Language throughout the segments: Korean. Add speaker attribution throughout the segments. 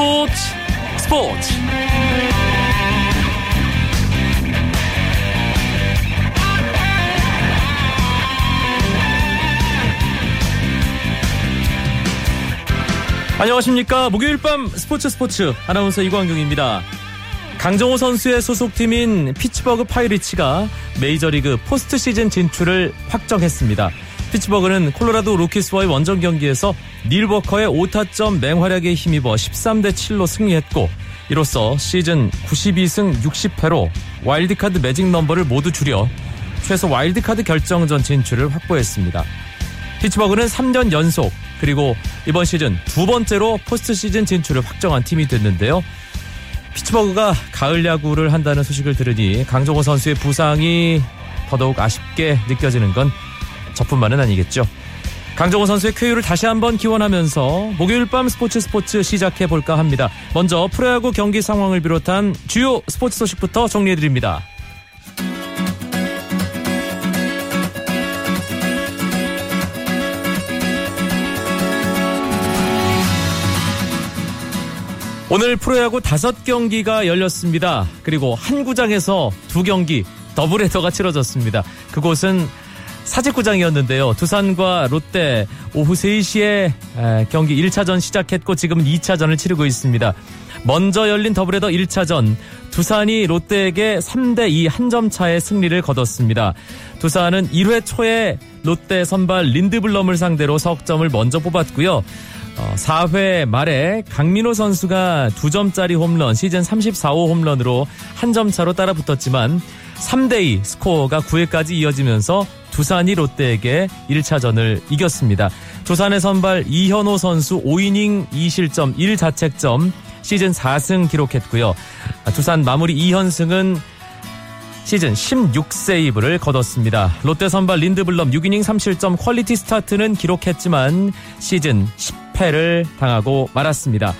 Speaker 1: 스포츠 스포츠. 안녕하십니까. 목요일 밤 스포츠 스포츠. 아나운서 이광경입니다. 강정호 선수의 소속팀인 피츠버그 파이리츠가 메이저리그 포스트 시즌 진출을 확정했습니다 피츠버그는 콜로라도 로키스와의 원정 경기에서 닐 워커의 5타점 맹활약에 힘입어 13대 7로 승리했고 이로써 시즌 92승 60패로 와일드카드 매직 넘버를 모두 줄여 최소 와일드카드 결정전 진출을 확보했습니다. 피츠버그는 3년 연속 그리고 이번 시즌 두 번째로 포스트 시즌 진출을 확정한 팀이 됐는데요. 피츠버그가 가을 야구를 한다는 소식을 들으니 강정호 선수의 부상이 더더욱 아쉽게 느껴지는 건 저뿐만은 아니겠죠. 강정호 선수의 쾌유를 다시 한번 기원하면서 목요일 밤 스포츠 스포츠 시작해 볼까 합니다. 먼저 프로야구 경기 상황을 비롯한 주요 스포츠 소식부터 정리해 드립니다. 오늘 프로야구 다섯 경기가 열렸습니다. 그리고 한 구장에서 두 경기 더블헤더가 치러졌습니다. 그곳은 사직구장이었는데요. 두산과 롯데 오후 3시에 경기 1차전 시작했고 지금은 2차전을 치르고 있습니다. 먼저 열린 더블헤더 1차전 두산이 롯데에게 3대2 한 점 차의 승리를 거뒀습니다. 두산은 1회 초에 롯데 선발 린드블럼을 상대로 석점을 먼저 뽑았고요. 4회 어, 말에 강민호 선수가 2점짜리 홈런 시즌 34호 홈런으로 한 점 차로 따라 붙었지만 3대2 스코어가 9회까지 이어지면서 두산이 롯데에게 1차전을 이겼습니다. 두산의 선발 이현호 선수 5이닝 2실점 1자책점 시즌 4승 기록했고요. 두산 마무리 이현승은 시즌 16세이브를 거뒀습니다. 롯데 선발 린드블럼 6이닝 3실점 퀄리티 스타트는 기록했지만 시즌 10패를 당하고 말았습니다.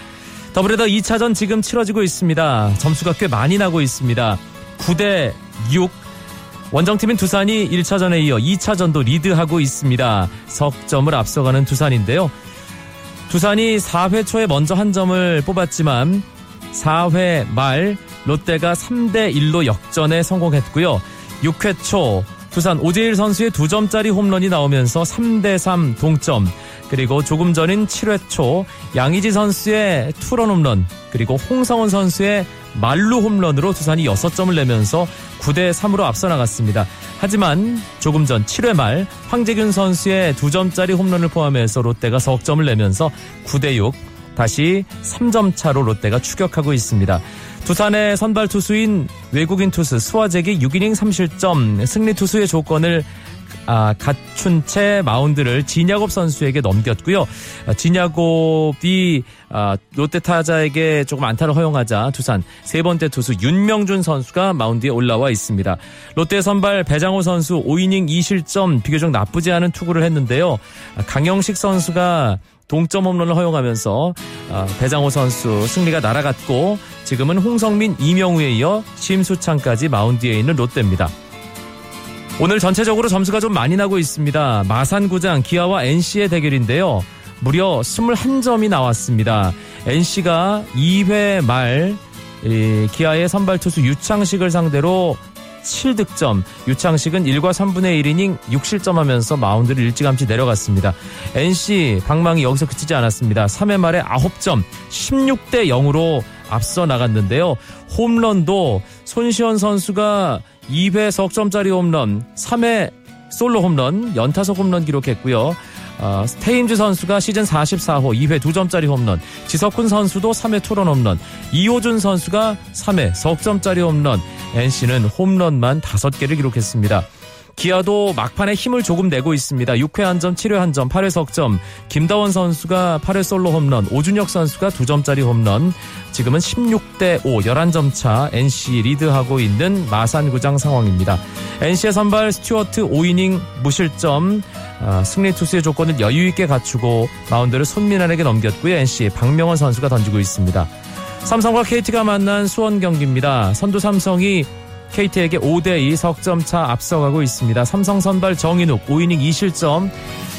Speaker 1: 더블헤더 2차전 지금 치러지고 있습니다. 점수가 꽤 많이 나고 있습니다. 9대 6 원정팀인 두산이 1차전에 이어 2차전도 리드하고 있습니다. 석점을 앞서가는 두산인데요. 두산이 4회 초에 먼저 한 점을 뽑았지만 4회 말 롯데가 3대 1로 역전에 성공했고요. 6회 초 두산 오재일 선수의 2점짜리 홈런이 나오면서 3대 3 동점. 그리고 조금 전인 7회 초 양의지 선수의 투런 홈런 그리고 홍성원 선수의 말루 홈런으로 두산이 6점을 내면서 9대 3으로 앞서 나갔습니다. 하지만 조금 전 7회 말 황재균 선수의 2점짜리 홈런을 포함해서 롯데가 석점을 내면서 9대 6 다시 3점 차로 롯데가 추격하고 있습니다. 두산의 선발 투수인 외국인 투수 수화잭이 6이닝 3실점 승리 투수의 조건을 아, 갖춘 채 마운드를 진야곱 선수에게 넘겼고요. 아, 진야곱이 아, 롯데 타자에게 조금 안타를 허용하자 두산 세 번째 투수 윤명준 선수가 마운드에 올라와 있습니다. 롯데 선발 배장호 선수 5이닝 2실점 비교적 나쁘지 않은 투구를 했는데요. 아, 강영식 선수가 동점 홈런을 허용하면서 아, 배장호 선수 승리가 날아갔고 지금은 홍성민, 이명우에 이어 심수창까지 마운드에 있는 롯데입니다. 오늘 전체적으로 점수가 좀 많이 나고 있습니다. 마산구장 기아와 NC의 대결인데요. 무려 21점이 나왔습니다. NC가 2회 말 기아의 선발 투수 유창식을 상대로 7득점, 유창식은 1과 3분의 1이닝 6실점하면서 마운드를 일찌감치 내려갔습니다. NC 방망이 여기서 그치지 않았습니다. 3회 말에 9점, 16대 0으로 앞서 나갔는데요. 홈런도 손시현 선수가 2회 석점짜리 홈런, 3회 솔로 홈런, 연타석 홈런 기록했고요. 어, 스테임즈 선수가 시즌 44호 2회 2점짜리 홈런, 지석훈 선수도 3회 투런 홈런, 이호준 선수가 3회 석점짜리 홈런, NC는 홈런만 5개를 기록했습니다. 기아도 막판에 힘을 조금 내고 있습니다. 6회 한 점, 7회 한 점, 8회 석점. 김다원 선수가 8회 솔로 홈런, 오준혁 선수가 2점짜리 홈런. 지금은 16대 5, 11점 차 NC 리드하고 있는 마산구장 상황입니다. NC의 선발 스튜어트 5이닝 무실점, 아, 승리 투수의 조건을 여유 있게 갖추고 마운드를 손민한에게 넘겼고요. NC 박명환 선수가 던지고 있습니다. 삼성과 KT가 만난 수원 경기입니다. 선두 삼성이 KT에게 5대2 석점차 앞서가고 있습니다. 삼성 선발 정인욱 5이닝 2실점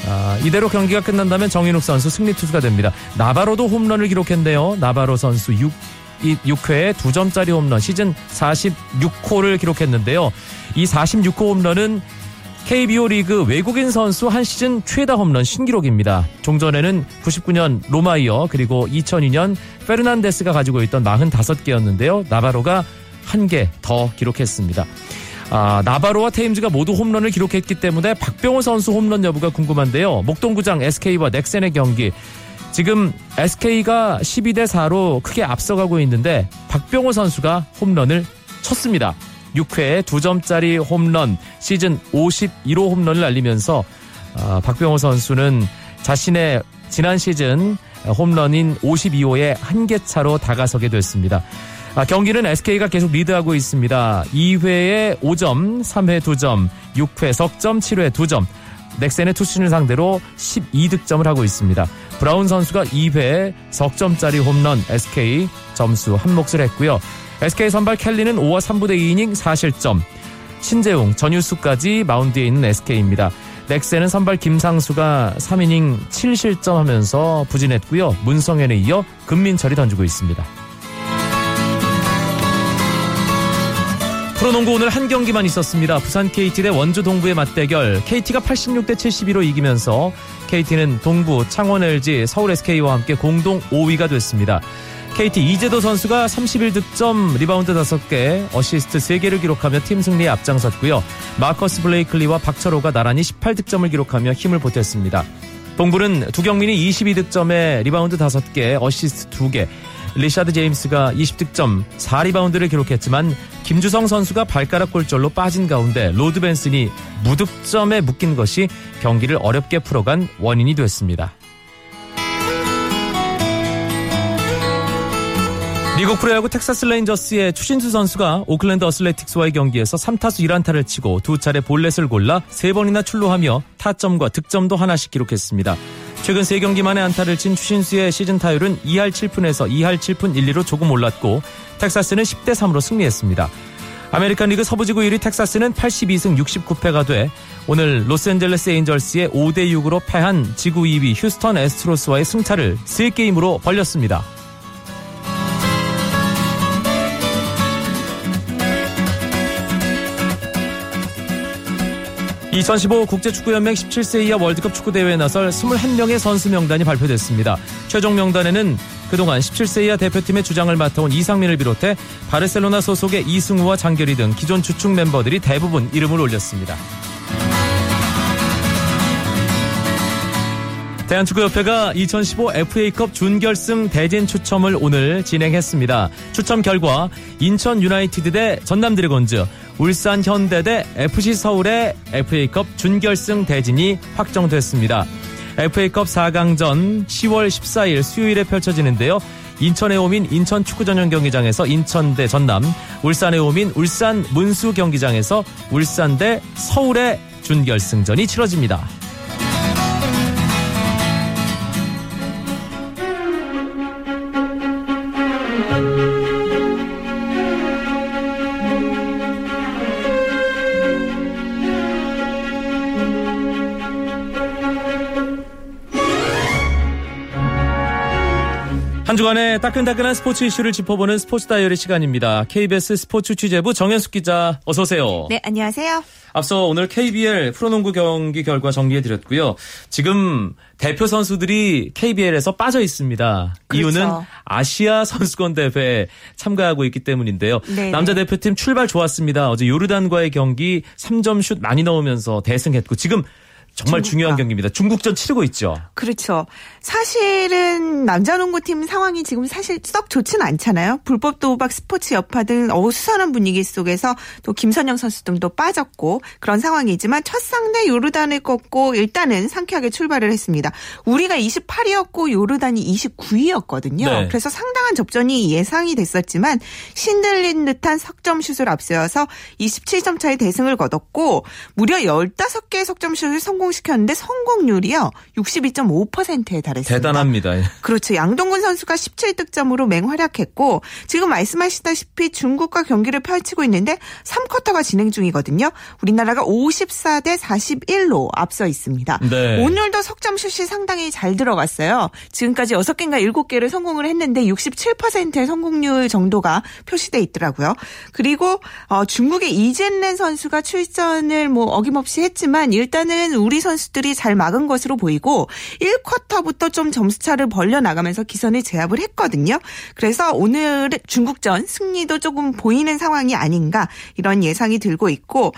Speaker 1: 아, 이대로 경기가 끝난다면 정인욱 선수 승리 투수가 됩니다. 나바로도 홈런을 기록했는데요. 나바로 선수 6 6회에 2점짜리 홈런 시즌 46호를 기록했는데요. 이 46호 홈런은 KBO 리그 외국인 선수 한 시즌 최다 홈런 신기록입니다. 종전에는 99년 로마이어 그리고 2002년 페르난데스가 가지고 있던 45개였는데요. 나바로가 한 개 더 기록했습니다. 아, 나바로와 테임즈가 모두 홈런을 기록했기 때문에 박병호 선수 홈런 여부가 궁금한데요. 목동구장 SK와 넥센의 경기 지금 SK가 12대 4로 크게 앞서가고 있는데 박병호 선수가 홈런을 쳤습니다. 6회에 2점짜리 홈런, 시즌 51호 홈런을 날리면서 어, 박병호 선수는 자신의 지난 시즌 홈런인 52호에 한 개 차로 다가서게 됐습니다. 아, 경기는 SK가 계속 리드하고 있습니다. 2회에 5점, 3회 2점, 6회 석점, 7회 2점. 넥센의 투신을 상대로 12득점을 하고 있습니다. 브라운 선수가 2회 석점짜리 홈런 SK 점수 한 몫을 했고요. SK 선발 켈리는 5와 3부대 2이닝 4실점. 신재웅, 전유수까지 마운드에 있는 SK입니다. 넥센은 선발 김상수가 3이닝 7실점하면서 부진했고요. 문성현에 이어 금민철이 던지고 있습니다. 프로농구 오늘 한 경기만 있었습니다. 부산 KT 대 원주 동부의 맞대결. KT가 86대 72로 이기면서 KT는 동부, 창원 LG, 서울 SK와 함께 공동 5위가 됐습니다. KT 이재도 선수가 31득점, 리바운드 5개, 어시스트 3개를 기록하며 팀 승리에 앞장섰고요. 마커스 블레이클리와 박철호가 나란히 18득점을 기록하며 힘을 보탰습니다. 동부는 두경민이 22득점에 리바운드 5개, 어시스트 2개, 리샤드 제임스가 20득점 4리바운드를 기록했지만 김주성 선수가 발가락 골절로 빠진 가운데 로드 벤슨이 무득점에 묶인 것이 경기를 어렵게 풀어간 원인이 됐습니다. 미국 프로야구 텍사스 레인저스의 추신수 선수가 오클랜드 어슬레틱스와의 경기에서 3타수 1안타를 치고 두 차례 볼넷을 골라 3번이나 출루하며 타점과 득점도 하나씩 기록했습니다. 최근 3경기 만에 안타를 친 추신수의 시즌 타율은 2할 7푼에서 2할 7푼 1, 2로 조금 올랐고 텍사스는 10대 3으로 승리했습니다. 아메리칸 리그 서부지구 1위 텍사스는 82승 69패가 돼 오늘 로스앤젤레스 에인절스에 5대 6으로 패한 지구 2위 휴스턴 애스트로스와의 승차를 3게임으로 벌렸습니다. 2015 국제축구연맹 17세 이하 월드컵 축구대회에 나설 21명의 선수 명단이 발표됐습니다. 최종 명단에는 그동안 17세 이하 대표팀의 주장을 맡아온 이상민을 비롯해 바르셀로나 소속의 이승우와 장결희 등 기존 주축 멤버들이 대부분 이름을 올렸습니다. 대한축구협회가 2015 FA컵 준결승 대진 추첨을 오늘 진행했습니다. 추첨 결과 인천 유나이티드 대 전남 드래곤즈, 울산 현대 대 FC 서울의 FA컵 준결승 대진이 확정됐습니다. FA컵 4강전 10월 14일 수요일에 펼쳐지는데요. 인천의 오민 인천 축구 전용 경기장에서 인천 대 전남, 울산의 오민 울산 문수 경기장에서 울산 대 서울의 준결승전이 치러집니다. 주간의 따끈따끈한 스포츠 이슈를 짚어보는 스포츠 다이어리 시간입니다. KBS 스포츠 취재부 정현숙 기자 어서 오세요.
Speaker 2: 네, 안녕하세요.
Speaker 1: 앞서 오늘 KBL 프로농구 경기 결과 정리해 드렸고요. 지금 대표 선수들이 KBL에서 빠져 있습니다. 그렇죠. 이유는 아시아 선수권 대회에 참가하고 있기 때문인데요. 네네. 남자 대표팀 출발 좋았습니다. 어제 요르단과의 경기 3점 슛 많이 넣으면서 대승했고 지금 정말 중국과. 중요한 경기입니다. 중국전 치르고 있죠.
Speaker 2: 그렇죠. 사실은 남자 농구팀 상황이 지금 사실 썩 좋지는 않잖아요. 불법 도박 스포츠 여파 등 어수선한 분위기 속에서 또 김선영 선수 등도 빠졌고 그런 상황이지만 첫 상대 요르단을 꺾고 일단은 상쾌하게 출발을 했습니다. 우리가 28위였고 요르단이 29위였거든요. 네. 그래서 상당한 접전이 예상이 됐었지만 신들린 듯한 석점 슛을 앞세워서 27점 차의 대승을 거뒀고 무려 15 7개 석점슛을 성공 시켰는데 성공률이요. 62.5%에 달했습니다.
Speaker 1: 대단합니다.
Speaker 2: 그렇죠. 양동근 선수가 17득점으로 맹활약했고 지금 말씀하시다시피 중국과 경기를 펼치고 있는데 3쿼터가 진행 중이거든요. 우리나라가 54대 41로 앞서 있습니다.
Speaker 1: 네.
Speaker 2: 오늘도 석점슛이 상당히 잘 들어갔어요. 지금까지 6개인가 7개를 성공을 했는데 67%의 성공률 정도가 표시돼 있더라고요. 그리고 어, 중국의 이젠렌 선수가 출전을 뭐 어김없이 했지만 일단은 우리 선수들이 잘 막은 것으로 보이고 1쿼터부터 좀 점수차를 벌려 나가면서 기선을 제압을 했거든요. 그래서 오늘 중국전 승리도 조금 보이는 상황이 아닌가 이런 예상이 들고 있고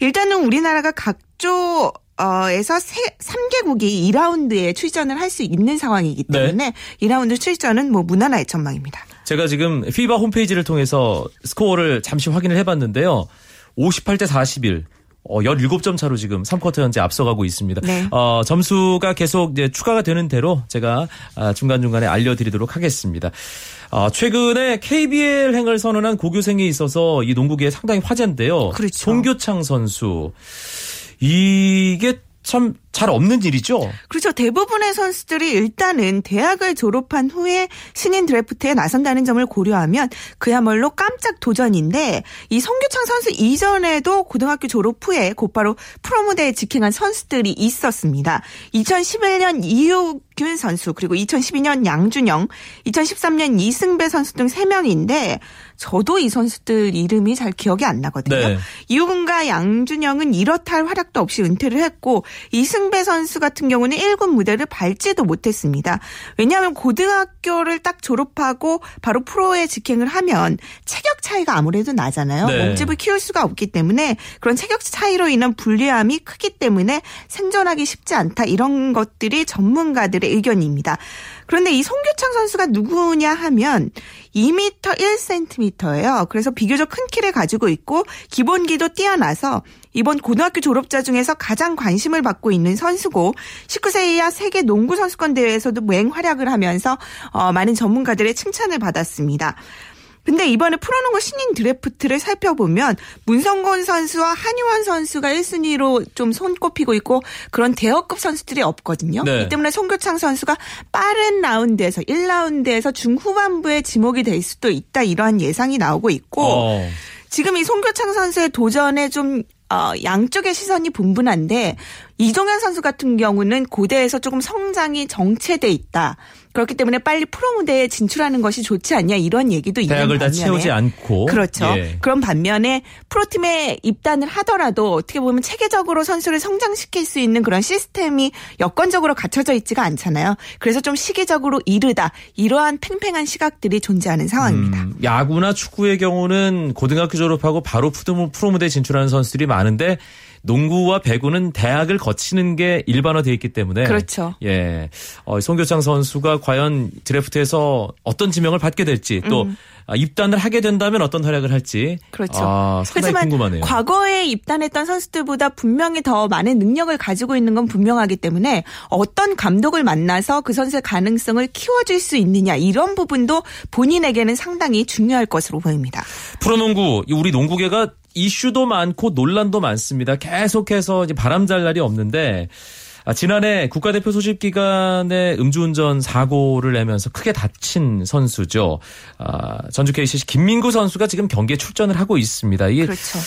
Speaker 2: 일단은 우리나라가 각조 어에서 세, 3개국이 2라운드에 출전을 할 수 있는 상황이기 때문에 네. 2라운드 출전은 뭐 무난할 전망입니다.
Speaker 1: 제가 지금 피바 홈페이지를 통해서 스코어를 잠시 확인을 해봤는데요. 58대 41. 어, 17점 차로 지금 3쿼터 현재 앞서가고 있습니다. 네. 어, 점수가 계속 이제 추가가 되는 대로 제가 아, 중간중간에 알려드리도록 하겠습니다. 어, 최근에 KBL 행을 선언한 고교생이 있어서 이 농구계에 상당히 화제인데요.
Speaker 2: 그렇죠.
Speaker 1: 송교창 선수. 이게 참 잘 없는 일이죠.
Speaker 2: 그렇죠. 대부분의 선수들이 일단은 대학을 졸업한 후에 신인 드래프트에 나선다는 점을 고려하면 그야말로 깜짝 도전인데 이 송규창 선수 이전에도 고등학교 졸업 후에 곧바로 프로 무대에 직행한 선수들이 있었습니다. 2011년 이효균 선수 그리고 2012년 양준영, 2013년 이승배 선수 등 3명인데 저도 이 선수들 이름이 잘 기억이 안 나거든요. 네. 이호근과 양준영은 이렇다 할 활약도 없이 은퇴를 했고 이승 배 선수 같은 경우는 1군 무대를 밟지도 못했습니다. 왜냐하면 고등학교를 딱 졸업하고 바로 프로에 직행을 하면 체격 차이가 아무래도 나잖아요. 네. 몸집을 키울 수가 없기 때문에 그런 체격 차이로 인한 불리함이 크기 때문에 생존하기 쉽지 않다 이런 것들이 전문가들의 의견입니다. 그런데 이 송규창 선수가 누구냐 하면 2m 1cm예요. 그래서 비교적 큰 키를 가지고 있고 기본기도 뛰어나서 이번 고등학교 졸업자 중에서 가장 관심을 받고 있는 선수고 19세 이하 세계 농구 선수권 대회에서도 맹활약을 하면서 어, 많은 전문가들의 칭찬을 받았습니다. 근데 이번에 프로농구 신인 드래프트를 살펴보면 문성곤 선수와 한유환 선수가 1순위로 좀 손꼽히고 있고 그런 대여급 선수들이 없거든요. 네. 이 때문에 송교창 선수가 빠른 라운드에서 1라운드에서 중후반부에 지목이 될 수도 있다 이러한 예상이 나오고 있고 어. 지금 이 송교창 선수의 도전에 좀 어, 양쪽의 시선이 분분한데 이종현 선수 같은 경우는 고대에서 조금 성장이 정체돼 있다. 그렇기 때문에 빨리 프로 무대에 진출하는 것이 좋지 않냐 이런 얘기도 있는
Speaker 1: 대학을
Speaker 2: 반면에
Speaker 1: 다 채우지 않고
Speaker 2: 그렇죠. 예. 그런 반면에 프로팀에 입단을 하더라도 어떻게 보면 체계적으로 선수를 성장시킬 수 있는 그런 시스템이 여건적으로 갖춰져 있지가 않잖아요. 그래서 좀 시기적으로 이르다 이러한 팽팽한 시각들이 존재하는 상황입니다. 음,
Speaker 1: 야구나 축구의 경우는 고등학교 졸업하고 바로 프로 무대 진출하는 선수들이 많은데 농구와 배구는 대학을 거치는 게 일반화되어 있기 때문에
Speaker 2: 그렇죠.
Speaker 1: 예. 어, 송교창 선수가 과연 드래프트에서 어떤 지명을 받게 될지 또 음. 아, 입단을 하게 된다면 어떤 활약을 할지
Speaker 2: 그렇죠.
Speaker 1: 아, 상당히 궁금하네요.
Speaker 2: 과거에 입단했던 선수들보다 분명히 더 많은 능력을 가지고 있는 건 분명하기 때문에 어떤 감독을 만나서 그 선수의 가능성을 키워줄 수 있느냐 이런 부분도 본인에게는 상당히 중요할 것으로 보입니다.
Speaker 1: 프로농구 우리 농구계가 이슈도 많고 논란도 많습니다. 계속해서 이제 바람잘 날이 없는데 아, 지난해 국가대표 소집 기간에 음주운전 사고를 내면서 크게 다친 선수죠. 아, 전주 KCC 김민구 선수가 지금 경기에 출전을 하고 있습니다. 이게
Speaker 2: 그렇죠.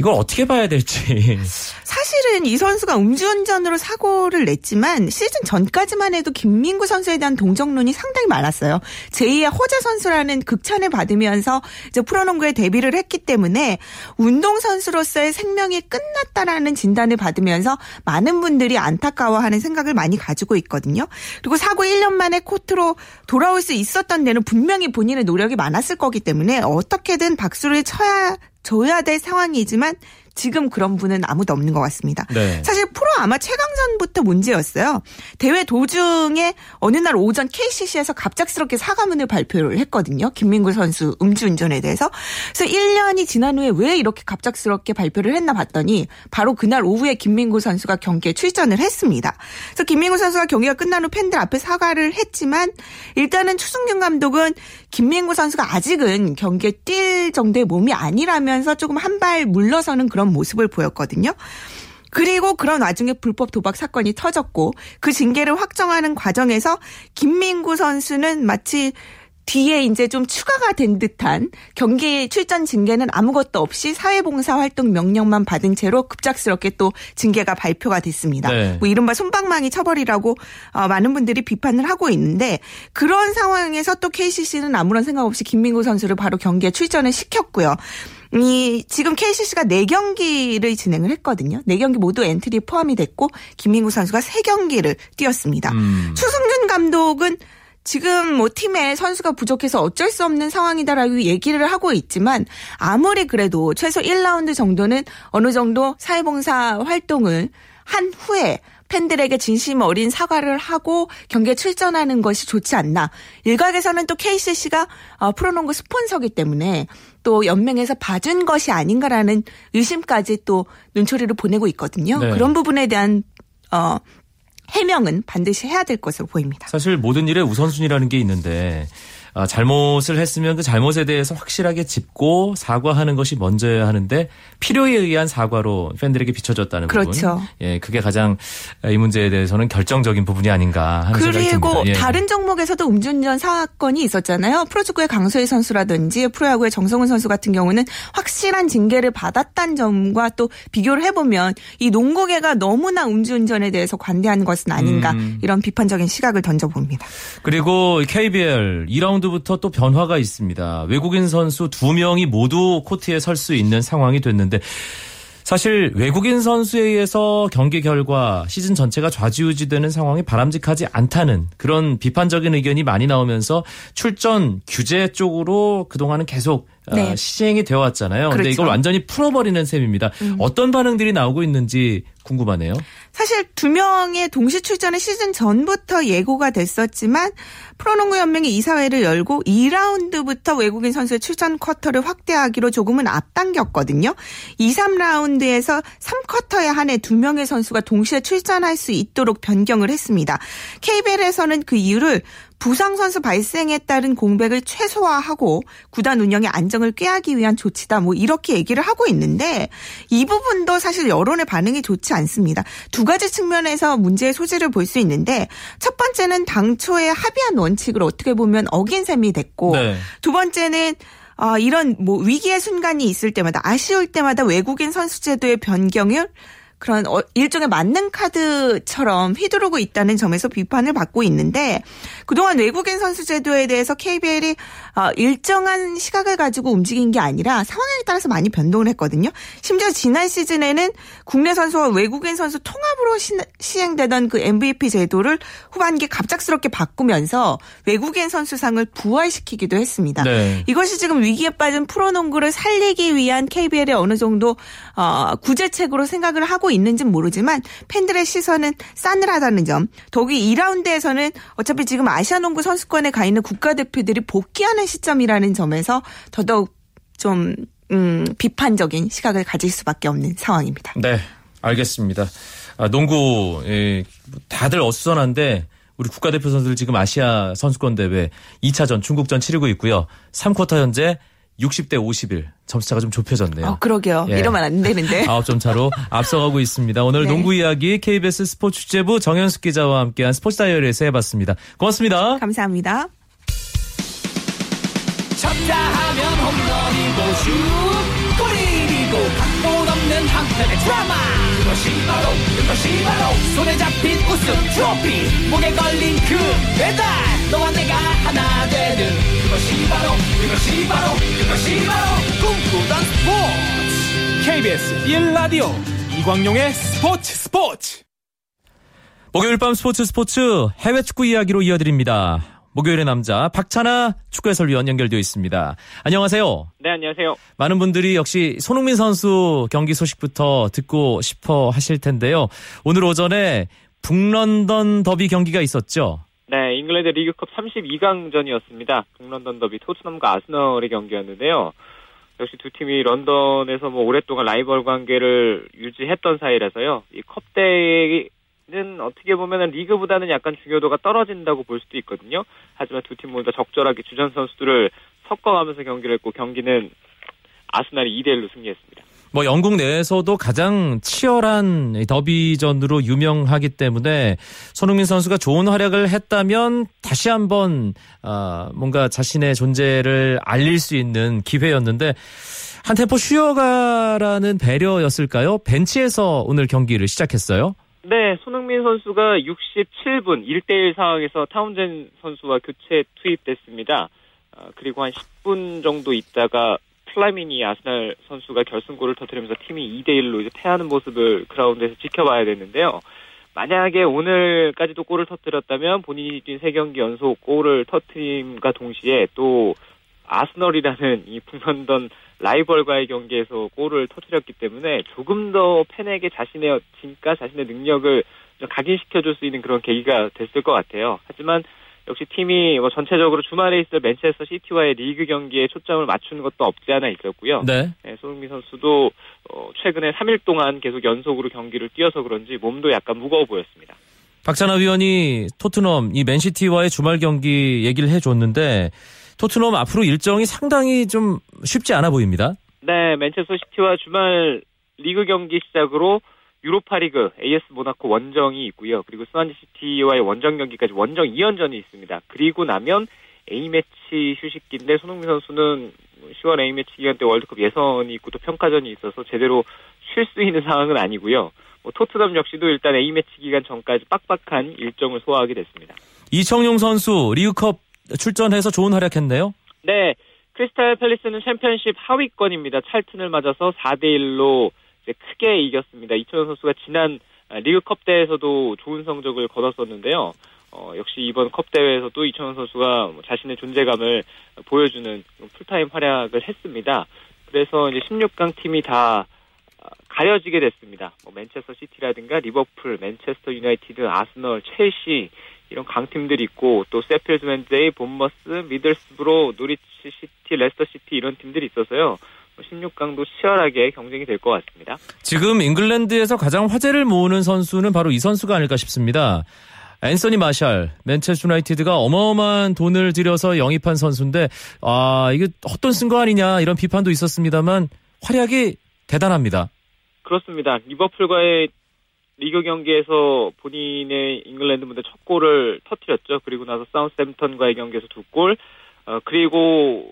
Speaker 1: 이걸 어떻게 봐야 될지.
Speaker 2: 사실은 이 선수가 음주운전으로 사고를 냈지만 시즌 전까지만 해도 김민구 선수에 대한 동정론이 상당히 많았어요. 제2의 호재 선수라는 극찬을 받으면서 이제 프로농구에 데뷔를 했기 때문에 운동선수로서의 생명이 끝났다라는 진단을 받으면서 많은 분들이 안타까워하는 생각을 많이 가지고 있거든요. 그리고 사고 1년 만에 코트로 돌아올 수 있었던 데는 분명히 본인의 노력이 많았을 거기 때문에 어떻게든 박수를 쳐야 줘야 될 상황이지만 지금 그런 분은 아무도 없는 것 같습니다. 네. 사실 프로 아마 최강전부터 문제였어요. 대회 도중에 어느 날 오전 KCC에서 갑작스럽게 사과문을 발표를 했거든요. 김민구 선수 음주운전에 대해서. 그래서 1년이 지난 후에 왜 이렇게 갑작스럽게 발표를 했나 봤더니 바로 그날 오후에 김민구 선수가 경기에 출전을 했습니다. 그래서 김민구 선수가 경기가 끝난 후 팬들 앞에 사과를 했지만 일단은 추승균 감독은 김민구 선수가 아직은 경기에 뛸 정도의 몸이 아니라면서 조금 한 발 물러서는 그런 모습을 보였거든요. 그리고 그런 와중에 불법 도박 사건이 터졌고 그 징계를 확정하는 과정에서 김민구 선수는 마치 뒤에 이제 좀 추가가 된 듯한 경기 출전 징계는 아무것도 없이 사회봉사 활동 명령만 받은 채로 급작스럽게 또 징계가 발표가 됐습니다. 네. 뭐 이른바 손방망이 처벌이라고 어, 많은 분들이 비판을 하고 있는데 그런 상황에서 또 KCC는 아무런 생각 없이 김민구 선수를 바로 경기에 출전을 시켰고요. 이 지금 KCC가 4경기를 진행을 했거든요. 4경기 모두 엔트리에 포함이 됐고 김민구 선수가 3경기를 뛰었습니다. 음. 추승균 감독은 지금 뭐 팀에 선수가 부족해서 어쩔 수 없는 상황이다라고 얘기를 하고 있지만 아무리 그래도 최소 1라운드 정도는 어느 정도 사회봉사 활동을 한 후에 팬들에게 진심 어린 사과를 하고 경기에 출전하는 것이 좋지 않나. 일각에서는 또 KCC가 어, 프로농구 스폰서기 때문에 또 연맹에서 봐준 것이 아닌가라는 의심까지 또 눈초리를 보내고 있거든요. 네. 그런 부분에 대한 어 해명은 반드시 해야 될 것으로 보입니다.
Speaker 1: 사실 모든 일에 우선순위라는 게 있는데 아, 잘못을 했으면 그 잘못에 대해서 확실하게 짚고 사과하는 것이 먼저여야 하는데 필요에 의한 사과로 팬들에게 비춰졌다는
Speaker 2: 그렇죠.
Speaker 1: 부분. 예, 그게 가장 이 문제에 대해서는 결정적인 부분이 아닌가 하는 생각이 듭니다.
Speaker 2: 그리고 예. 다른 종목에서도 음주운전 사건이 있었잖아요. 프로축구의 강소희 선수라든지 프로야구의 정성훈 선수 같은 경우는 확실한 징계를 받았다는 점과 또 비교를 해보면 이 농구계가 너무나 음주운전에 대해서 관대한 것은 아닌가 음. 이런 비판적인 시각을 던져봅니다.
Speaker 1: 그리고 KBL 2라운드 2 라운드부터 또 변화가 있습니다. 외국인 선수 두 명이 모두 코트에 설 수 있는 상황이 됐는데 사실 외국인 선수에 의해서 경기 결과 시즌 전체가 좌지우지되는 상황이 바람직하지 않다는 그런 비판적인 의견이 많이 나오면서 출전 규제 쪽으로 그동안은 계속 어, 네. 시행이 되어 왔잖아요. 그런데 그렇죠. 이걸 완전히 풀어버리는 셈입니다. 음. 어떤 반응들이 나오고 있는지 궁금하네요.
Speaker 2: 사실 두 명의 동시 출전은 시즌 전부터 예고가 됐었지만 프로농구 연맹이 이사회를 열고 2라운드부터 외국인 선수의 출전 쿼터를 확대하기로 조금은 앞당겼거든요. 2, 3라운드에서 3쿼터에 한해 두 명의 선수가 동시에 출전할 수 있도록 변경을 했습니다. KBL에서는 그 이유를 부상 선수 발생에 따른 공백을 최소화하고 구단 운영의 안정을 꾀하기 위한 조치다. 뭐 이렇게 얘기를 하고 있는데 이 부분도 사실 여론의 반응이 좋지 않 습니다. 두 가지 측면에서 문제의 소지를 볼 수 있는데 첫 번째는 당초에 합의한 원칙을 어떻게 보면 어긴 셈이 됐고 네. 두 번째는 어, 이런 뭐 위기의 순간이 있을 때마다 아쉬울 때마다 외국인 선수 제도의 변경을 그런 어, 일종의 만능 카드처럼 휘두르고 있다는 점에서 비판을 받고 있는데 그동안 외국인 선수 제도에 대해서 KBL이 어, 일정한 시각을 가지고 움직인 게 아니라 상황에 따라서 많이 변동을 했거든요. 심지어 지난 시즌에는 국내 선수와 외국인 선수 통합으로 시행되던 그 MVP 제도를 후반기에 갑작스럽게 바꾸면서 외국인 선수상을 부활시키기도 했습니다. 네. 이것이 지금 위기에 빠진 프로농구를 살리기 위한 KBL의 어느 정도 어, 구제책으로 생각을 하고 있는지는 모르지만 팬들의 시선은 싸늘하다는 점. 더욱이 2라운드에서는 어차피 지금 아시아농구 선수권에 가 있는 국가대표들이 복귀하는 시점이라는 점에서 더더욱 좀 음, 비판적인 시각을 가질 수밖에 없는 상황입니다.
Speaker 1: 네, 알겠습니다. 아, 농구 예, 다들 어수선한데 우리 국가대표 선수들 지금 아시아 선수권 대회 2차전 중국전 치르고 있고요. 3쿼터 현재 60대 51 점수차가 좀 좁혀졌네요.
Speaker 2: 어, 그러게요. 예. 이러면 안 되는데.
Speaker 1: 9점 차로 앞서가고 있습니다. 오늘 네. 농구 이야기 KBS 스포츠 취재부 정현숙 기자와 함께한 스포츠 다이어리에서 해봤습니다. 고맙습니다.
Speaker 2: 감사합니다. 쳤다 하면 홈런이고 슛 골이고 각본 없는 한편의 드라마 그것이 바로 그것이 바로 손에 잡힌 우승 트로피 목에 걸린 그 배달 너와 내가 하나 되는 그것이 바로 그것이 바로 그것이 바로 꿈꾸던 스포츠 KBS 1라디오 이광용의 스포츠 스포츠
Speaker 1: 목요일 밤 스포츠 스포츠 해외 축구 이야기로 이어드립니다. 목요일의 남자 박찬아 축구 해설위원 연결되어 있습니다. 안녕하세요.
Speaker 3: 네, 안녕하세요.
Speaker 1: 많은 분들이 역시 손흥민 선수 경기 소식부터 듣고 싶어 하실 텐데요. 오늘 오전에 북런던 더비 경기가 있었죠.
Speaker 3: 네, 잉글랜드 리그컵 32강전이었습니다. 북런던 더비 토트넘과 아스널의 경기였는데요. 역시 두 팀이 런던에서 뭐 오랫동안 라이벌 관계를 유지했던 사이라서요. 이 컵대회 는 어떻게 보면 리그보다는 약간 중요도가 떨어진다고 볼 수도 있거든요. 하지만 두 팀 모두 다 적절하게 주전 선수들을 섞어가면서 경기를 했고 경기는 아스날이 2대 1로 승리했습니다.
Speaker 1: 뭐 영국 내에서도 가장 치열한 더비전으로 유명하기 때문에 손흥민 선수가 좋은 활약을 했다면 다시 한번 아, 뭔가 자신의 존재를 알릴 수 있는 기회였는데 한 템포 쉬어가라는 배려였을까요? 벤치에서 오늘 경기를 시작했어요.
Speaker 3: 네, 손흥민 선수가 67분 1대1 상황에서 타운젠 선수와 교체 투입됐습니다. 어, 그리고 한 10분 정도 있다가 플라미니 아스날 선수가 결승골을 터뜨리면서 팀이 2대 1로 이제 패하는 모습을 그라운드에서 지켜봐야 되는데요. 만약에 오늘까지도 골을 터뜨렸다면 본인이 뛴 3경기 연속 골을 터트림과 동시에 또 아스널이라는 이 북런던 라이벌과의 경기에서 골을 터뜨렸기 때문에 조금 더 팬에게 자신의 진가, 자신의 능력을 각인시켜줄 수 있는 그런 계기가 됐을 것 같아요. 하지만 역시 팀이 뭐 전체적으로 주말에 있을 맨체스터 시티와의 리그 경기에 초점을 맞추는 것도 없지 않아 있었고요. 네. 네 손흥민 선수도 어, 최근에 3일 동안 계속 연속으로 경기를 뛰어서 그런지 몸도 약간 무거워 보였습니다.
Speaker 1: 박찬하 위원이 토트넘 이 맨시티와의 주말 경기 얘기를 해줬는데 토트넘 앞으로 일정이 상당히 좀 쉽지 않아 보입니다.
Speaker 3: 네, 맨체스터 시티와 주말 리그 경기 시작으로 유로파리그 AS 모나코 원정이 있고요. 그리고 스완지시티와의 원정 경기까지 원정 2연전이 있습니다. 그리고 나면 A매치 휴식기인데 손흥민 선수는 10월 A매치 기간 때 월드컵 예선이 있고 또 평가전이 있어서 제대로 쉴 수 있는 상황은 아니고요. 뭐 토트넘 역시도 일단 A매치 기간 전까지 빡빡한 일정을 소화하게 됐습니다.
Speaker 1: 이청용 선수 리그컵 출전해서 좋은 활약했네요.
Speaker 3: 네. 크리스탈 팰리스는 챔피언십 하위권입니다. 찰튼을 맞아서 4대 1로 크게 이겼습니다. 이천현 선수가 지난 리그컵 대회에서도 좋은 성적을 거뒀었는데요. 어, 역시 이번 컵 대회에서도 이청용 선수가 뭐 자신의 존재감을 보여주는 풀타임 활약을 했습니다. 그래서 이제 16강 팀이 다 가려지게 됐습니다. 뭐 맨체스터 시티라든가 리버풀, 맨체스터 유나이티드, 아스널, 첼시 이런 강팀들이 있고 또 셰필드 웬즈데이, 본머스, 미들스브로, 노리치 시티, 레스터 시티 이런 팀들이 있어서요. 16강도 치열하게 경쟁이 될 것 같습니다.
Speaker 1: 지금 잉글랜드에서 가장 화제를 모으는 선수는 바로 이 선수가 아닐까 싶습니다. 앤서니 마샬, 맨체스터 유나이티드가 어마어마한 돈을 들여서 영입한 선수인데 아 이게 헛돈 쓴 거 아니냐 이런 비판도 있었습니다만 활약이 대단합니다.
Speaker 3: 그렇습니다. 리버풀과의 리그 경기에서 본인의 잉글랜드 무대 첫 골을 터뜨렸죠. 그리고 나서 사우스햄턴과의 경기에서 두 골, 어, 그리고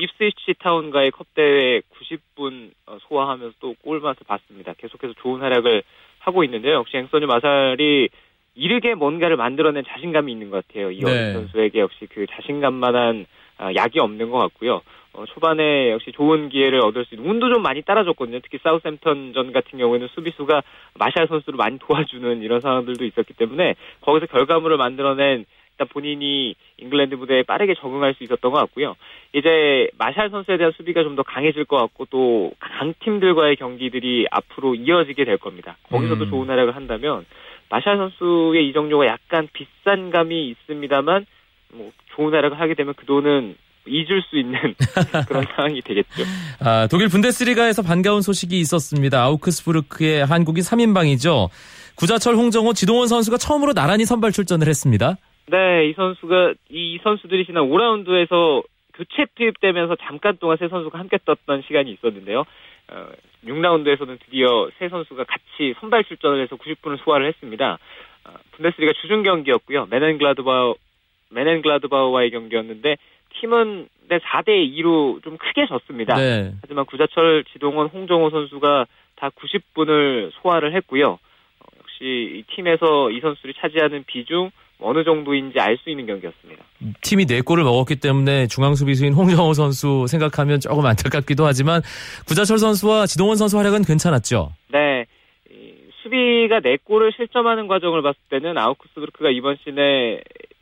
Speaker 3: 입스위치 타운과의 컵대회 90분 어, 소화하면서 또 골맛을 봤습니다. 계속해서 좋은 활약을 하고 있는데요. 역시 앵서니 마살이 이르게 뭔가를 만들어낸 자신감이 있는 것 같아요. 이어린 네. 선수에게 역시 그 자신감만한 아, 약이 없는 것 같고요. 어, 초반에 역시 좋은 기회를 얻을 수 있는 운도 좀 많이 따라줬거든요. 특히 사우스햄턴전 같은 경우에는 수비수가 마샬 선수를 많이 도와주는 이런 상황들도 있었기 때문에 거기서 결과물을 만들어낸 일단 본인이 잉글랜드 무대에 빠르게 적응할 수 있었던 것 같고요. 이제 마샬 선수에 대한 수비가 좀 더 강해질 것 같고 또 강팀들과의 경기들이 앞으로 이어지게 될 겁니다. 거기서도 음. 좋은 활약을 한다면 마샬 선수의 이정료가 약간 비싼 감이 있습니다만 뭐 좋은 활약을 하게 되면 그 돈은 잊을 수 있는 그런 상황이 되겠죠.
Speaker 1: 아, 독일 분데스리가에서 반가운 소식이 있었습니다. 아우크스부르크의 한국인 3인방이죠. 구자철, 홍정호, 지동원 선수가 처음으로 나란히 선발 출전을 했습니다.
Speaker 3: 네, 이 선수가 이 선수들이 지난 5라운드에서 교체 투입되면서 잠깐 동안 세 선수가 함께 떴던 시간이 있었는데요. 어, 6라운드에서는 드디어 세 선수가 같이 선발 출전을 해서 90분을 소화를 했습니다. 어, 분데스리가 주중 경기였고요. 메넨글라드바우 메넨글라드바우와의 경기였는데 팀은 네, 4대 2로 좀 크게 졌습니다. 네. 하지만 구자철, 지동원, 홍정호 선수가 다 90분을 소화를 했고요. 어, 역시 이 팀에서 이 선수들이 차지하는 비중 어느 정도인지 알 수 있는 경기였습니다.
Speaker 1: 팀이 4골을 먹었기 때문에 중앙 수비수인 홍정호 선수 생각하면 조금 안타깝기도 하지만 구자철 선수와 지동원 선수 활약은 괜찮았죠.
Speaker 3: 네. 수비가 4골을 실점하는 과정을 봤을 때는 아우크스부르크가 이번 시즌에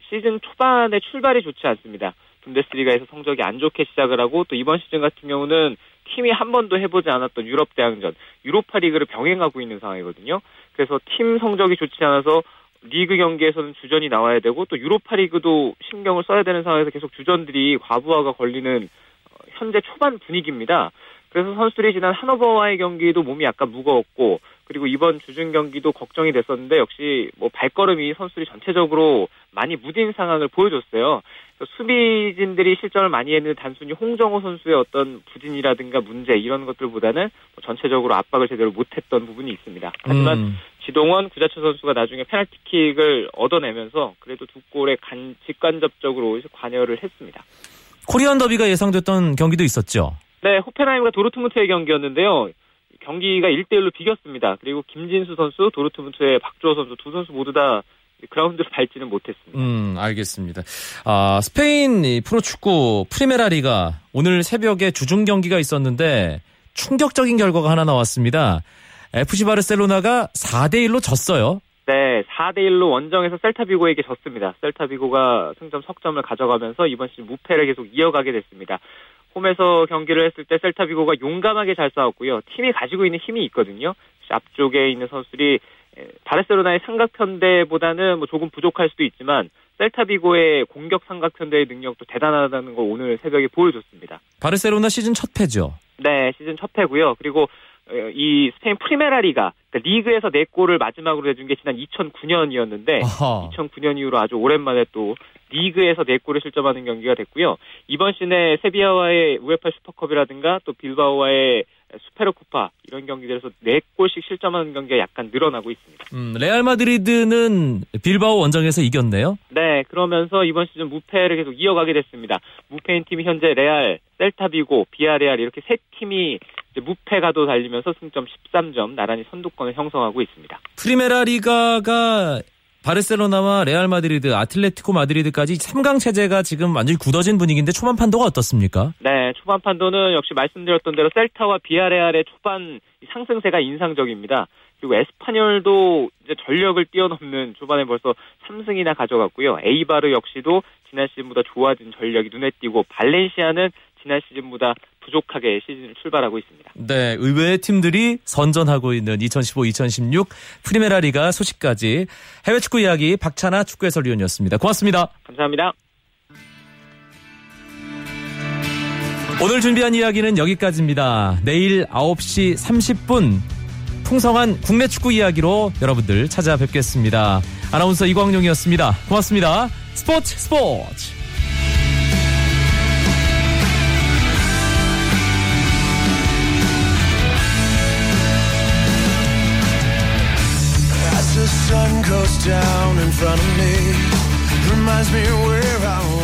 Speaker 3: 시즌 초반에 출발이 좋지 않습니다. 분데스리가에서 성적이 안 좋게 시작을 하고 또 이번 시즌 같은 경우는 팀이 한 번도 해보지 않았던 유럽 대항전, 유로파 리그를 병행하고 있는 상황이거든요. 그래서 팀 성적이 좋지 않아서 리그 경기에서는 주전이 나와야 되고 또 유로파 리그도 신경을 써야 되는 상황에서 계속 주전들이 과부하가 걸리는 어, 현재 초반 분위기입니다. 그래서 선수들이 지난 하노버와의 경기도 몸이 약간 무거웠고 그리고 이번 주중 경기도 걱정이 됐었는데 역시 뭐 발걸음이 선수들이 전체적으로 많이 무딘 상황을 보여줬어요. 수비진들이 실점을 많이 했는 단순히 홍정호 선수의 어떤 부진이라든가 문제 이런 것들보다는 뭐 전체적으로 압박을 제대로 못했던 부분이 있습니다. 하지만 음. 지동원 구자철 선수가 나중에 페널티킥을 얻어내면서 그래도 두 골에 간, 직관접적으로 관여를 했습니다.
Speaker 1: 코리안 더비가 예상됐던 경기도 있었죠.
Speaker 3: 네, 호펜하임과 도르트문트의 경기였는데요. 경기가 1대1로 비겼습니다. 그리고 김진수 선수, 도르트문트의 박주호 선수 두 선수 모두 다 그라운드를 밟지는 못했습니다.
Speaker 1: 음, 알겠습니다. 아, 스페인 프로축구 프리메라 리가 오늘 새벽에 주중 경기가 있었는데 충격적인 결과가 하나 나왔습니다. FC 바르셀로나가 4대 1로 졌어요.
Speaker 3: 네, 4대 1로 원정에서 셀타비고에게 졌습니다. 셀타비고가 승점 석점을 가져가면서 이번 시즌 무패를 계속 이어가게 됐습니다. 홈에서 경기를 했을 때 셀타비고가 용감하게 잘 싸웠고요. 팀이 가지고 있는 힘이 있거든요. 앞쪽에 있는 선수들이 바르셀로나의 삼각편대보다는 뭐 조금 부족할 수도 있지만 셀타비고의 공격 삼각편대의 능력도 대단하다는 걸 오늘 새벽에 보여줬습니다.
Speaker 1: 바르셀로나 시즌 첫 패죠.
Speaker 3: 네, 시즌 첫 패고요. 그리고 어, 이 스페인 프리메라 리가 그러니까 리그에서 4골을 마지막으로 내준 게 지난 2009년이었는데 아하. 2009년 이후로 아주 오랜만에 또 리그에서 4골을 실점하는 경기가 됐고요. 이번 시즌에 세비야와의 우에파 슈퍼컵이라든가 또 빌바오와의 수페르코파 이런 경기들에서 4골씩 실점하는 경기가 약간 늘어나고 있습니다.
Speaker 1: 음, 레알 마드리드는 빌바오 원정에서 이겼네요.
Speaker 3: 네, 그러면서 이번 시즌 무패를 계속 이어가게 됐습니다. 무패인 팀이 현재 레알, 셀타비고, 비아레알 이렇게 세 팀이 무패가도 달리면서 승점 13점 나란히 선두권을 형성하고 있습니다.
Speaker 1: 프리메라 리가가 바르셀로나와 레알 마드리드, 아틀레티코 마드리드까지 3강 체제가 지금 완전히 굳어진 분위기인데 초반 판도가 어떻습니까?
Speaker 3: 네, 초반 판도는 역시 말씀드렸던 대로 셀타와 비아레알의 초반 상승세가 인상적입니다. 그리고 에스파뇰도 이제 전력을 뛰어넘는 초반에 벌써 3승이나 가져갔고요. 에이바르 역시도 지난 시즌보다 좋아진 전력이 눈에 띄고 발렌시아는 지난 시즌보다 부족하게 시즌을 출발하고 있습니다.
Speaker 1: 네, 의외의 팀들이 선전하고 있는 2015-2016 프리메라 리가 소식까지 해외 축구 이야기 박찬아 축구 해설위원이었습니다. 고맙습니다.
Speaker 3: 감사합니다.
Speaker 1: 오늘 준비한 이야기는 여기까지입니다. 내일 9시 30분 풍성한 국내 축구 이야기로 여러분들 찾아뵙겠습니다. 아나운서 이광용이었습니다. 고맙습니다. 스포츠 스포츠 down in front of me. Reminds me where I wanna